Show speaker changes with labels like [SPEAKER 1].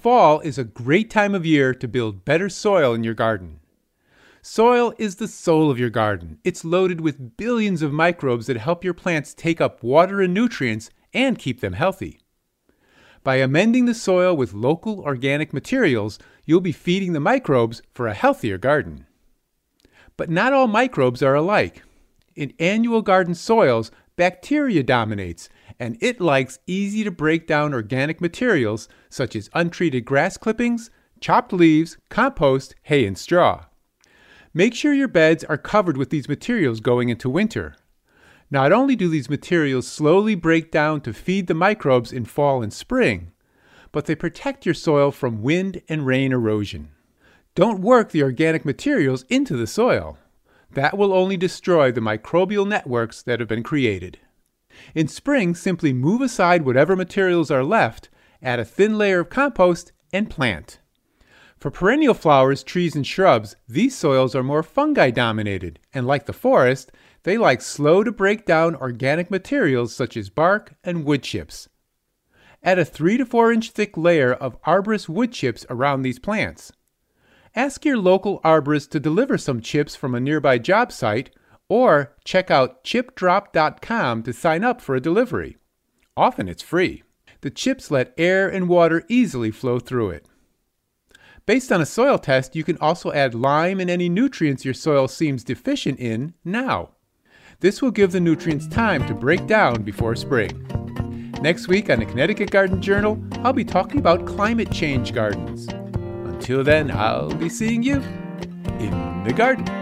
[SPEAKER 1] Fall is a great time of year to build better soil in your garden. Soil is the soul of your garden. It's loaded with billions of microbes that help your plants take up water and nutrients and keep them healthy. By amending the soil with local organic materials, you'll be feeding the microbes for a healthier garden. But not all microbes are alike. In annual garden soils, bacteria dominates, and it likes easy to break down organic materials such as untreated grass clippings, chopped leaves, compost, hay, and straw. Make sure your beds are covered with these materials going into winter. Not only do these materials slowly break down to feed the microbes in fall and spring, but they protect your soil from wind and rain erosion. Don't work the organic materials into the soil. That will only destroy the microbial networks that have been created. In spring, simply move aside whatever materials are left, add a thin layer of compost, and plant. For perennial flowers, trees, and shrubs, these soils are more fungi dominated, and like the forest, they like slow to break down organic materials such as bark and wood chips. Add a 3 to 4 inch thick layer of arborist wood chips around these plants. Ask your local arborist to deliver some chips from a nearby job site or check out chipdrop.com to sign up for a delivery. Often it's free. The chips let air and water easily flow through it. Based on a soil test, you can also add lime and any nutrients your soil seems deficient in now. This will give the nutrients time to break down before spring. Next week on the Connecticut Garden Journal, I'll be talking about climate change gardens. Until then, I'll be seeing you in the garden.